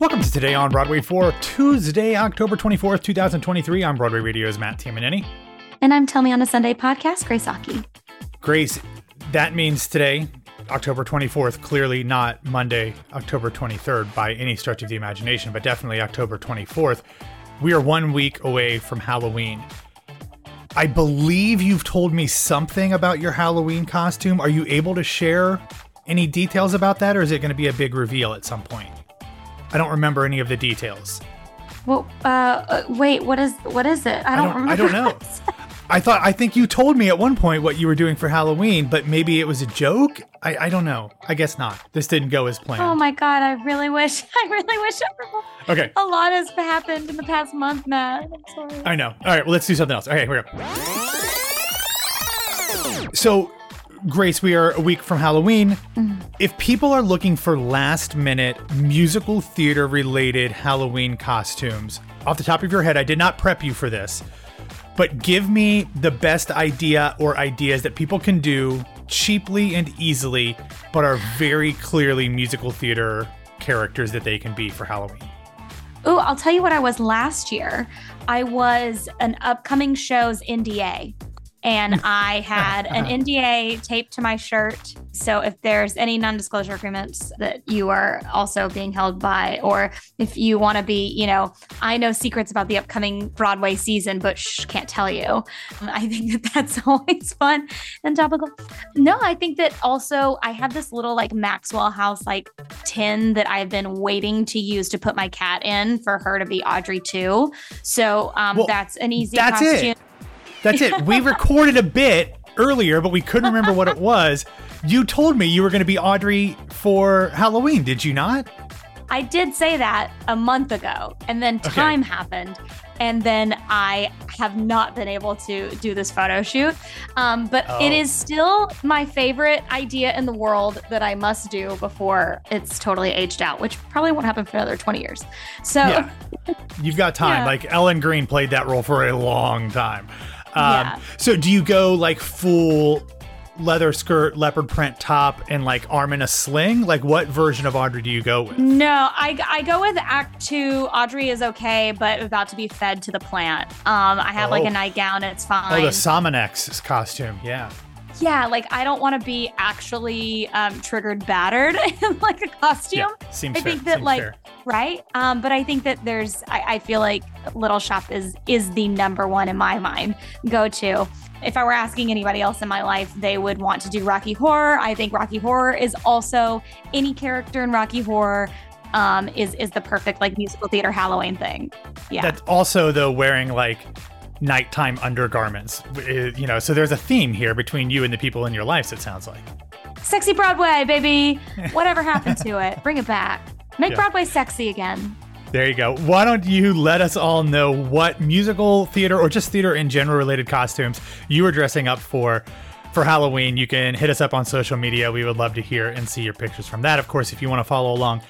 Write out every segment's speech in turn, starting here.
Welcome to Today on Broadway for Tuesday, October 24th, 2023. I'm Broadway Radio's Matt Tamanini. And I'm Tell Me on a Sunday podcast, Grace Aki. Grace, that means today, October 24th, clearly not Monday, October 23rd by any stretch of the imagination, but definitely October 24th. We are one week away from Halloween. I believe you've told me something about your Halloween costume. Are you able to share any details about that, or is it going to be a big reveal at some point? I don't remember any of the details. Well, uh, uh, wait, what is what is it? I don't, I don't, remember. I don't know. I thought I think you told me at one point what you were doing for Halloween, but maybe it was a joke. I, I don't know. I guess not. This didn't go as planned. Oh my god, I really wish I really wish I okay. A lot has happened in the past month, Matt. I'm sorry. I know. All right, well let's do something else. Okay, here we go. So Grace, we are a week from Halloween. Mm-hmm. If people are looking for last minute musical theater related Halloween costumes, off the top of your head, I did not prep you for this, but give me the best idea or ideas that people can do cheaply and easily, but are very clearly musical theater characters that they can be for Halloween. Oh, I'll tell you what I was last year. I was an upcoming show's NDA and I had an NDA taped to my shirt. So if there's any non-disclosure agreements that you are also being held by, or if you want to be, you know, I know secrets about the upcoming Broadway season, but shh, can't tell you. I think that that's always fun and topical. No, I think that also I have this little like Maxwell House like tin that I've been waiting to use to put my cat in for her to be Audrey II. So um, well, that's an easy that's costume. It. That's it. We recorded a bit earlier, but we couldn't remember what it was. You told me you were going to be Audrey for Halloween, did you not? I did say that a month ago, and then time okay. happened, and then I have not been able to do this photo shoot. Um, but oh. it is still my favorite idea in the world that I must do before it's totally aged out, which probably won't happen for another 20 years. So yeah. you've got time. Yeah. Like Ellen Greene played that role for a long time. Um, yeah. So do you go like full leather skirt, leopard print top, and like arm in a sling? Like what version of Audrey do you go with? No, I, I go with Act Two. Audrey is okay, but about to be fed to the plant. Um, I have oh. like a oh. nightgown. It's fine. Oh, the Sominex costume. Yeah. Yeah, like I don't want to be actually um, triggered battered in like a costume. Yeah, seems I fair. think that seems like fair. right. Um, but I think that there's I, I feel like Little Shop is is the number one in my mind go to. If I were asking anybody else in my life, they would want to do Rocky Horror. I think Rocky Horror is also any character in Rocky Horror um, is is the perfect like musical theater Halloween thing. Yeah. That's also though wearing like nighttime undergarments. Uh, you know, so there's a theme here between you and the people in your lives, it sounds like. Sexy Broadway, baby. Whatever happened to it? Bring it back. Make yeah. Broadway sexy again. There you go. Why don't you let us all know what musical theater or just theater in general related costumes you were dressing up for for Halloween? You can hit us up on social media. We would love to hear and see your pictures from that. Of course, if you want to follow along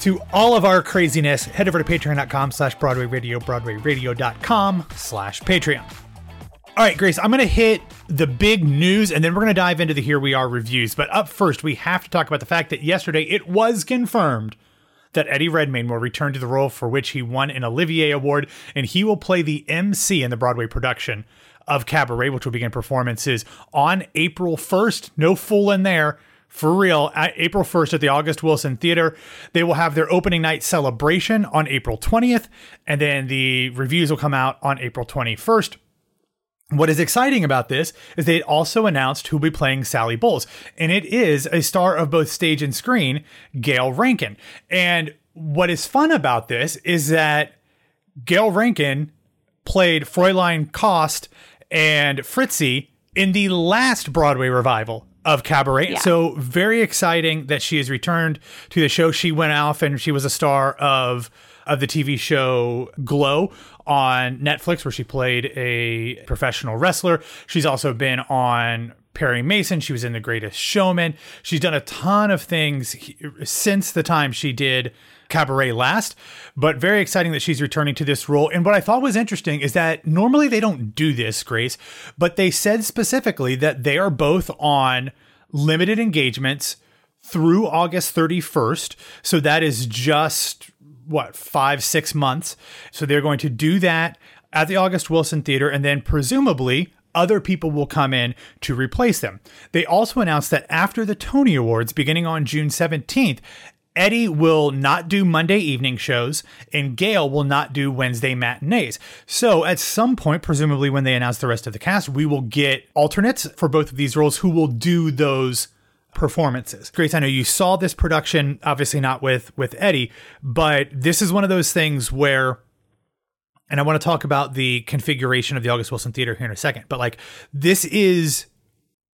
to all of our craziness, head over to patreon.com slash Broadway Radio, broadwayradio.com slash Patreon. All right, Grace, I'm going to hit the big news and then we're going to dive into the Here We Are reviews. But up first, we have to talk about the fact that yesterday it was confirmed that Eddie Redmayne will return to the role for which he won an Olivier Award, and he will play the MC in the Broadway production of Cabaret, which will begin performances on April 1st. No fool in there for real April 1st at the August Wilson Theater. They will have their opening night celebration on April 20th, and then the reviews will come out on April 21st. What is exciting about this is they also announced who'll be playing Sally Bowles, and it is a star of both stage and screen, Gayle Rankin. And what is fun about this is that Gayle Rankin played Fräulein Kost and Fritzi in the last Broadway revival of Cabaret. Yeah. So very exciting that she has returned to the show. She went off and she was a star of of the TV show Glow on Netflix, where she played a professional wrestler. She's also been on Perry Mason. She was in The Greatest Showman. She's done a ton of things since the time she did Cabaret last, but very exciting that she's returning to this role. And what I thought was interesting is that normally they don't do this, Grace, but they said specifically that they are both on limited engagements through August 31st. So that is just what, five, six months. So they're going to do that at the August Wilson Theater, and then presumably other people will come in to replace them. They also announced that after the Tony Awards, beginning on June 17th, Eddie will not do Monday evening shows and Gayle will not do Wednesday matinees. So at some point, presumably when they announce the rest of the cast, we will get alternates for both of these roles who will do those performances. Grace, I know you saw this production, obviously not with with Eddie, but this is one of those things where and I want to talk about the configuration of the August Wilson Theater here in a second, but like this is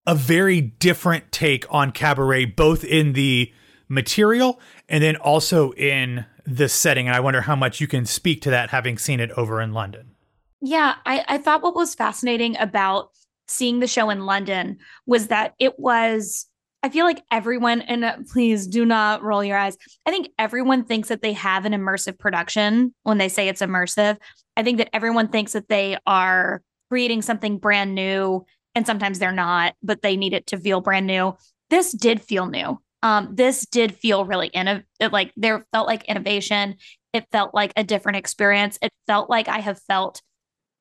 a very different take on cabaret, both in the material and then also in the setting. And I wonder how much you can speak to that having seen it over in London. Yeah, I, I thought what was fascinating about seeing the show in London was that it was I feel like everyone, and uh, please do not roll your eyes. I think everyone thinks that they have an immersive production when they say it's immersive. I think that everyone thinks that they are creating something brand new, and sometimes they're not, but they need it to feel brand new. This did feel new. Um, this did feel really innovative. Like there felt like innovation. It felt like a different experience. It felt like I have felt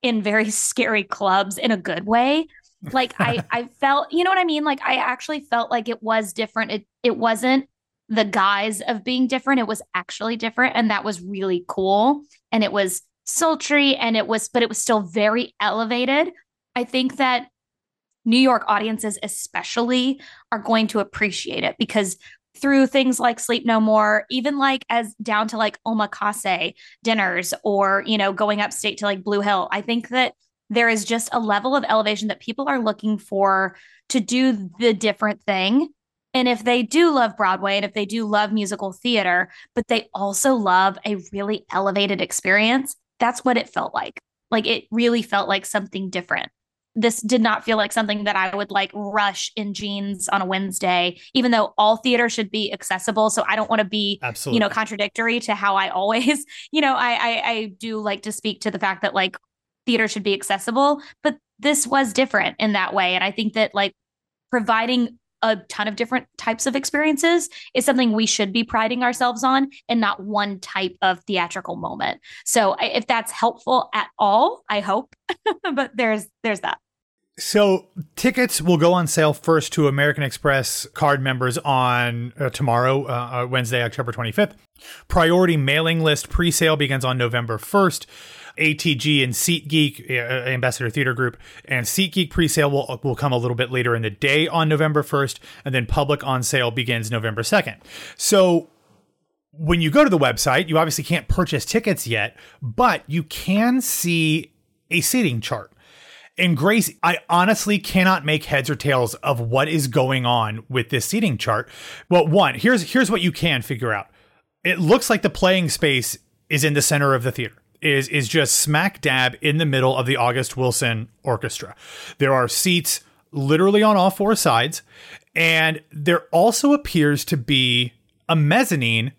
in very scary clubs in a good way like I I felt, you know what I mean? Like I actually felt like it was different. It it wasn't the guise of being different. It was actually different and that was really cool and it was sultry and it was but it was still very elevated. I think that New York audiences especially are going to appreciate it because through things like Sleep No More, even like as down to like omakase dinners or, you know, going upstate to like Blue Hill, I think that there is just a level of elevation that people are looking for to do the different thing. And if they do love Broadway and if they do love musical theater, but they also love a really elevated experience, that's what it felt like. Like it really felt like something different. This did not feel like something that I would like rush in jeans on a Wednesday, even though all theater should be accessible. So I don't want to be, Absolutely. you know, contradictory to how I always, you know, I, I I do like to speak to the fact that like theater should be accessible, but this was different in that way. And I think that like providing a ton of different types of experiences is something we should be priding ourselves on and not one type of theatrical moment. So if that's helpful at all, I hope. but there's there's that. So tickets will go on sale first to American Express card members on uh, tomorrow, uh, uh Wednesday, October 25th. Priority mailing list pre-sale begins on November 1st. ATG and SeatGeek, uh, Ambassador Theater Group, and SeatGeek presale will, will come a little bit later in the day on November 1st, and then public on sale begins November 2nd. So when you go to the website, you obviously can't purchase tickets yet, but you can see a seating chart. And Grace, I honestly cannot make heads or tails of what is going on with this seating chart. Well, one, here's here's what you can figure out. It looks like the playing space is in the center of the theater is is just smack dab in the middle of the August Wilson Orchestra. There are seats literally on all four sides, and there also appears to be a mezzanine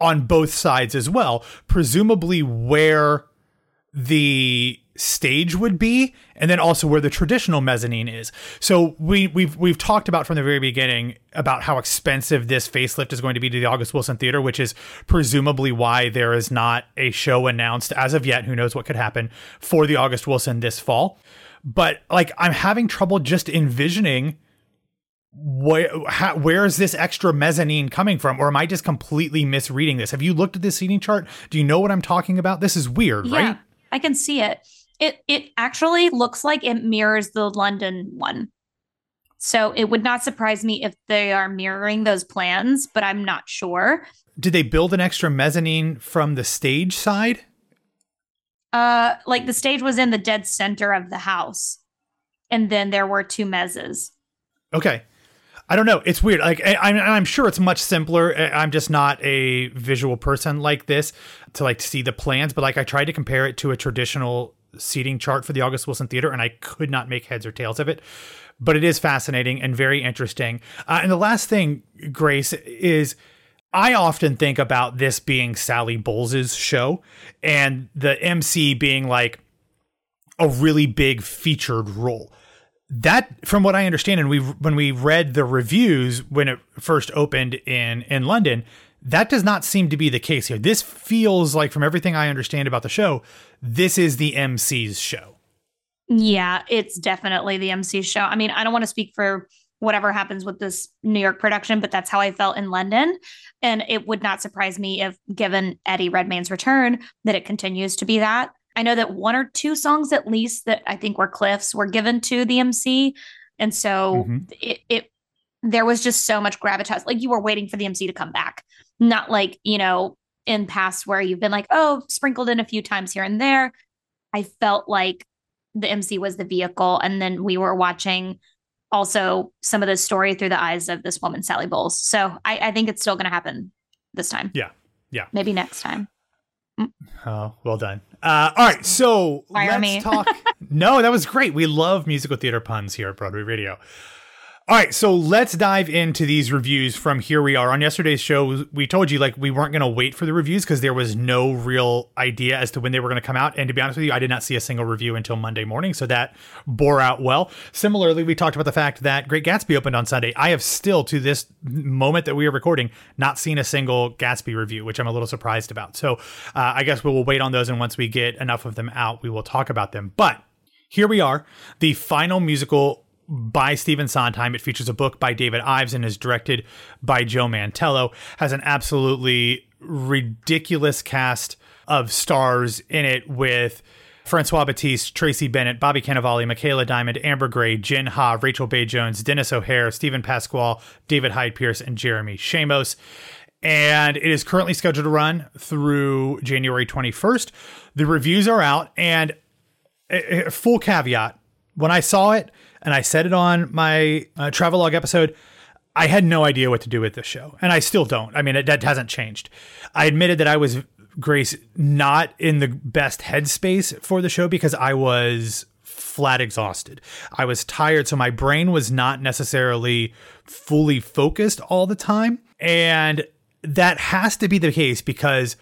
on both sides as well, presumably where the stage would be and then also where the traditional mezzanine is. So we we've we've talked about from the very beginning about how expensive this facelift is going to be to the August Wilson Theater, which is presumably why there is not a show announced as of yet, who knows what could happen for the August Wilson this fall. But like I'm having trouble just envisioning where how, where is this extra mezzanine coming from? Or am i just completely misreading this? Have you looked at this seating chart? Do you know what i'm talking about? This is weird yeah, right i can see it it it actually looks like it mirrors the London one. So it would not surprise me if they are mirroring those plans, but I'm not sure. Did they build an extra mezzanine from the stage side? Uh like the stage was in the dead center of the house. And then there were two mezzes. Okay. I don't know. It's weird. Like I, am I'm sure it's much simpler. I'm just not a visual person like this to like see the plans. But like I tried to compare it to a traditional seating chart for the August Wilson Theater, and I could not make heads or tails of it. But it is fascinating and very interesting. Uh, and the last thing, Grace, is I often think about this being Sally Bowles's show and the MC being like a really big featured role. That from what I understand, and we when we read the reviews when it first opened in in London, that does not seem to be the case here. This feels like, from everything I understand about the show, this is the MC's show. Yeah, it's definitely the MC's show. I mean, I don't want to speak for whatever happens with this New York production, but that's how I felt in London. And it would not surprise me if, given Eddie Redmayne's return, that it continues to be that. I know that one or two songs at least that I think were Cliff's were given to the MC. And so mm-hmm. it, it there was just so much gravitas. Like you were waiting for the MC to come back. Not like, you know, in past where you've been like, oh, sprinkled in a few times here and there. I felt like the MC was the vehicle. And then we were watching also some of the story through the eyes of this woman, Sally Bowles. So I, I think it's still going to happen this time. Yeah. Yeah. Maybe next time. Oh, well done. Uh, all right, so Fire let's talk. no, that was great. We love musical theater puns here at Broadway Radio. All right, so let's dive into these reviews from Here We Are. On yesterday's show, we told you like we weren't going to wait for the reviews because there was no real idea as to when they were going to come out. And to be honest with you, I did not see a single review until Monday morning, so that bore out well. Similarly, we talked about the fact that Great Gatsby opened on Sunday. I have still, to this moment that we are recording, not seen a single Gatsby review, which I'm a little surprised about. So uh, I guess we will wait on those, and once we get enough of them out, we will talk about them. But here we are, the final musical by Stephen Sondheim. It features a book by David Ives and is directed by Joe Mantello. Has an absolutely ridiculous cast of stars in it with Francois Battiste, Tracie Bennett, Bobby Cannavale, Michaela Diamond, Amber Gray, Jin Ha, Rachel Bay Jones, Denis O'Hare, Steven Pasquale, David Hyde Pierce, and Jeremy Shamos. And it is currently scheduled to run through January 21st. The reviews are out, and a full caveat when I saw it, and I said it on my uh, travelogue episode. I had no idea what to do with this show, and I still don't. I mean, it, that hasn't changed. I admitted that I was Grace not in the best headspace for the show because I was flat exhausted. I was tired, so my brain was not necessarily fully focused all the time, and that has to be the case because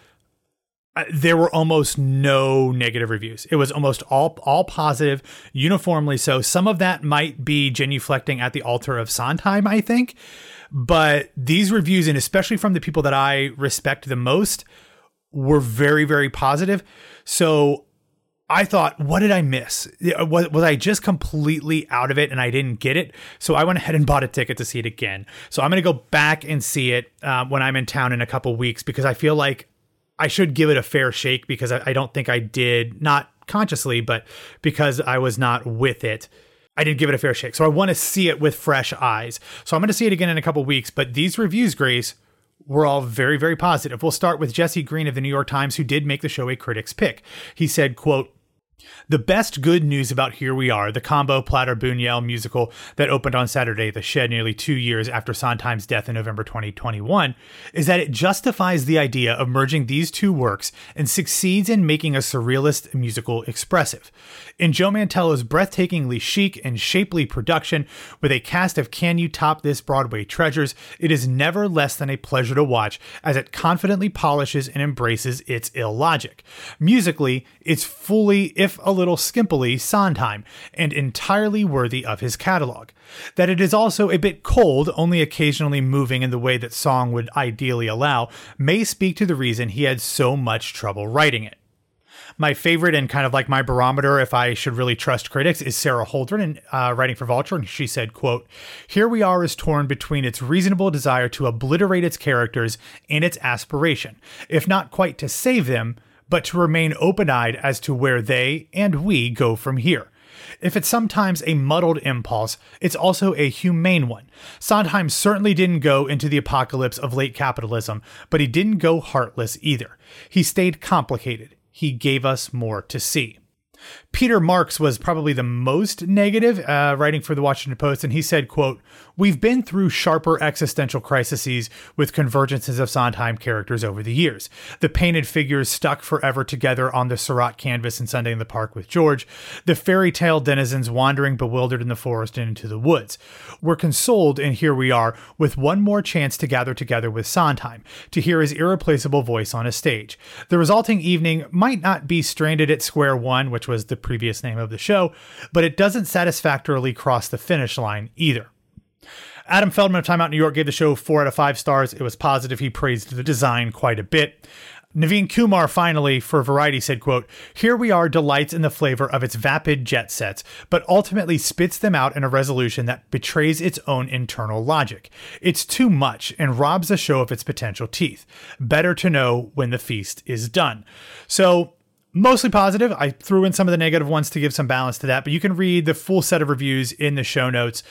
there were almost no negative reviews. It was almost all all positive, uniformly so. Some of that might be genuflecting at the altar of Sondheim, I think. But these reviews, and especially from the people that I respect the most, were very, very positive. So I thought, what did I miss? Was, was I just completely out of it and I didn't get it? So I went ahead and bought a ticket to see it again. So I'm going to go back and see it uh, when I'm in town in a couple weeks because I feel like I should give it a fair shake because I, I don't think I did, not consciously, but because I was not with it. I did give it a fair shake. So I want to see it with fresh eyes. So I'm going to see it again in a couple weeks. But these reviews, Grace, were all very, very positive. We'll start with Jesse Green of the New York Times, who did make the show a critic's pick. He said, quote, the best good news about Here We Are, the combo Platter Buñuel musical that opened on Saturday, at The Shed, nearly two years after Sondheim's death in November 2021, is that it justifies the idea of merging these two works and succeeds in making a surrealist musical expressive. In Joe Mantello's breathtakingly chic and shapely production, with a cast of Can You Top This Broadway treasures, it is never less than a pleasure to watch as it confidently polishes and embraces its illogic. Musically, it's fully, if a little skimpily, Sondheim, and entirely worthy of his catalog. That it is also a bit cold, only occasionally moving in the way that song would ideally allow, may speak to the reason he had so much trouble writing it my favorite and kind of like my barometer, if I should really trust critics, is Sara Holdren, uh, writing for Vulture, and she said, "quote Here we are is torn between its reasonable desire to obliterate its characters and its aspiration, if not quite to save them, but to remain open-eyed as to where they and we go from here." If it's sometimes a muddled impulse, it's also a humane one. Sondheim certainly didn't go into the apocalypse of late capitalism, but he didn't go heartless either. He stayed complicated he gave us more to see. Peter Marks was probably the most negative, uh, writing for the Washington Post, and he said, "quote We've been through sharper existential crises with convergences of Sondheim characters over the years. The painted figures stuck forever together on the Seurat canvas in Sunday in the Park with George. The fairy tale denizens wandering bewildered in the forest and into the woods. We're consoled, and here we are, with one more chance to gather together with Sondheim to hear his irreplaceable voice on a stage. The resulting evening might not be stranded at square one, which was the previous name of the show, but it doesn't satisfactorily cross the finish line either. Adam Feldman of Time Out New York gave the show four out of five stars. It was positive. He praised the design quite a bit. Naveen Kumar finally for Variety said, quote, Here we are delights in the flavor of its vapid jet sets, but ultimately spits them out in a resolution that betrays its own internal logic. It's too much and robs the show of its potential teeth. Better to know when the feast is done. So mostly positive. I threw in some of the negative ones to give some balance to that, but you can read the full set of reviews in the show notes.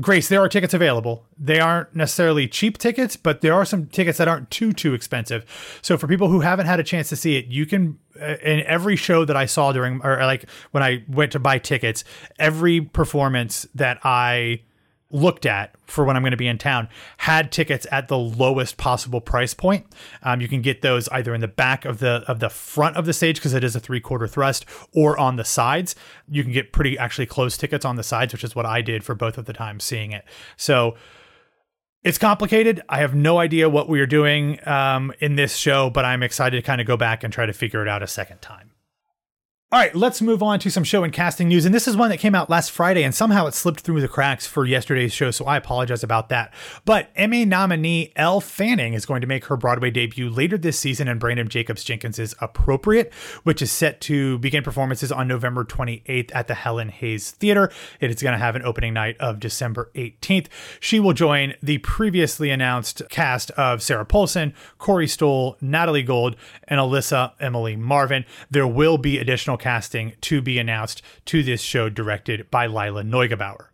Grace, there are tickets available. They aren't necessarily cheap tickets, but there are some tickets that aren't too too expensive. So for people who haven't had a chance to see it, you can uh, in every show that I saw during or like when I went to buy tickets, every performance that I looked at for when I'm going to be in town had tickets at the lowest possible price point. Um, you can get those either in the back of the of the front of the stage because it is a three quarter thrust, or on the sides. You can get pretty actually close tickets on the sides, which is what I did for both of the times seeing it. So. It's complicated. I have no idea what we are doing um, in this show, but I'm excited to kind of go back and try to figure it out a second time. All right, let's move on to some show and casting news. And this is one that came out last Friday, and somehow it slipped through the cracks for yesterday's show, so I apologize about that. But Emmy nominee Elle Fanning is going to make her Broadway debut later this season in Branden Jacobs Jenkins' Appropriate, which is set to begin performances on November 28th at the Helen Hayes Theater. It is going to have an opening night of December 18th. She will join the previously announced cast of Sarah Paulson, Corey Stoll, Natalie Gold, and Alyssa Emily Marvin. There will be additional casting to be announced to this show directed by Lila Neugebauer.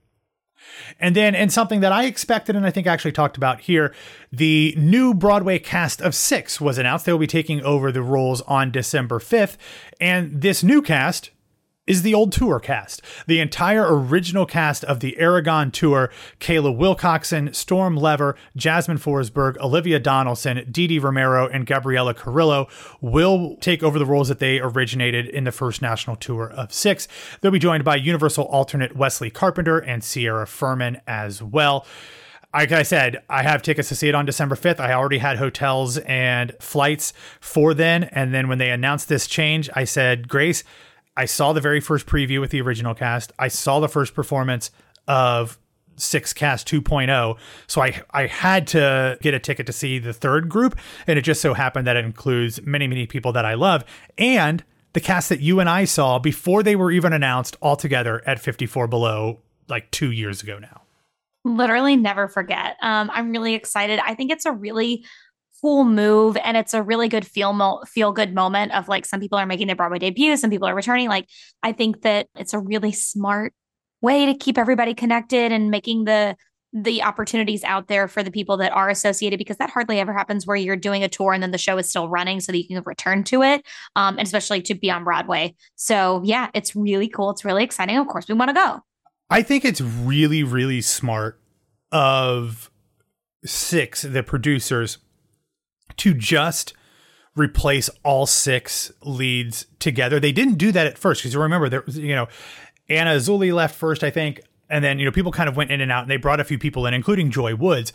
And then, and something that I expected and I think actually talked about here, the new Broadway cast of six was announced. They will be taking over the roles on December 5th. And this new cast is the old tour cast. The entire original cast of the Aragon tour Khaila Wilcoxon, Storm Lever, Jasmine Forsberg, Olivia Donaldson, Dee Romero, and Gabriela Carrillo will take over the roles that they originated in the first national tour of six. They'll be joined by Universal alternate Wesley Carpenter and Sierra Furman as well like I said, I have tickets to see it on December 5th. I already had hotels and flights for then. And then when they announced this change, I said, Grace, I saw the very first preview with the original cast. I saw the first performance of Six Cast 2.0. So I I had to get a ticket to see the third group, and it just so happened that it includes many many people that I love and the cast that you and I saw before they were even announced all together at 54 Below like two years ago now. Literally never forget. Um, I'm really excited. I think it's a really cool move and it's a really good feel mo- feel good moment of like some people are making their Broadway debut, some people are returning. Like I think that it's a really smart way to keep everybody connected and making the the opportunities out there for the people that are associated because that hardly ever happens where you're doing a tour and then the show is still running so that you can return to it um, and especially to be on broadway. So yeah it's really cool. It's really exciting. Of course we want to go. I think it's really really smart of six the producers to just replace all six leads together. They didn't do that at first because you remember there was, you know, Anna Uzele left first, I think, and then you know people kind of went in and out and they brought a few people in, including Joy Woods.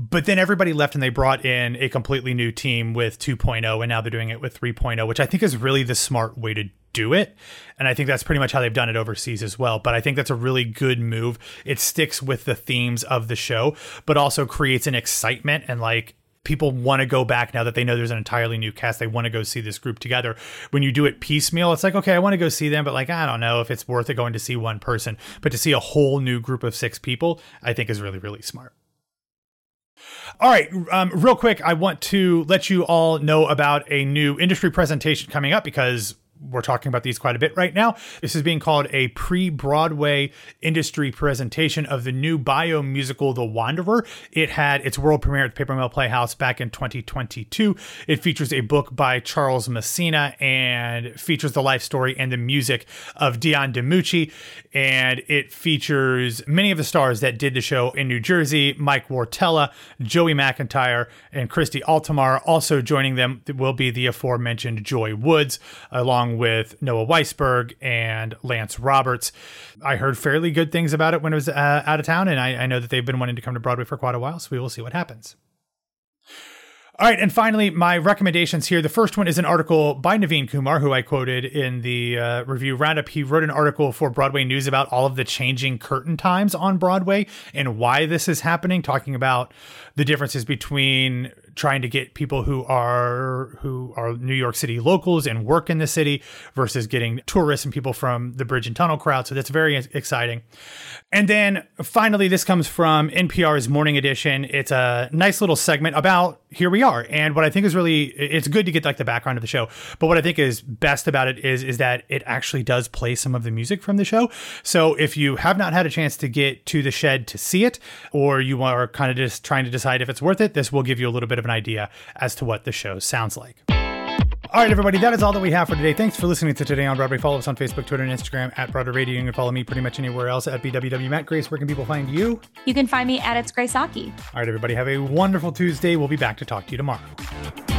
But then everybody left and they brought in a completely new team with 2.0 and now they're doing it with 3.0, which I think is really the smart way to do it. And I think that's pretty much how they've done it overseas as well. But I think that's a really good move. It sticks with the themes of the show, but also creates an excitement and like people want to go back now that they know there's an entirely new cast. They want to go see this group together. When you do it piecemeal, it's like, okay, I want to go see them, but like, I don't know if it's worth it going to see one person. But to see a whole new group of six people, I think is really, really smart. All right, um, real quick, I want to let you all know about a new industry presentation coming up because we're talking about these quite a bit right now. This is being called a pre Broadway industry presentation of the new bio musical, The Wanderer. It had its world premiere at the Paper Mill Playhouse back in 2022. It features a book by Charles Messina and features the life story and the music of Dion DiMucci. And it features many of the stars that did the show in New Jersey Mike Wartella, Joey McIntyre, and Christy Altomare. Also joining them will be the aforementioned Joy Woods, along along with Noah Weisberg and Lance Roberts. I heard fairly good things about it when it was uh, out of town, and I, I know that they've been wanting to come to Broadway for quite a while, so we will see what happens. All right, and finally, my recommendations here. The first one is an article by Naveen Kumar, who I quoted in the uh, review roundup. He wrote an article for Broadway News about all of the changing curtain times on Broadway and why this is happening, talking about the differences between trying to get people who are who are New York City locals and work in the city versus getting tourists and people from the bridge and tunnel crowd. So that's very exciting. And then finally, this comes from NPR's Morning Edition. It's a nice little segment about here we are. And what I think is really it's good to get like the background of the show. But what I think is best about it is is that it actually does play some of the music from the show. So if you have not had a chance to get to the shed to see it, or you are kind of just trying to decide if it's worth it, this will give you a little bit of an idea as to what the show sounds like. All right, everybody, that is all that we have for today. Thanks for listening to Today on Broadway. Follow us on Facebook, Twitter, and Instagram at Broadway Radio. You can follow me pretty much anywhere else at BWW Matt Grace. Where can people find you? You can find me at It's Grace Aki. All right, everybody, have a wonderful Tuesday. We'll be back to talk to you tomorrow.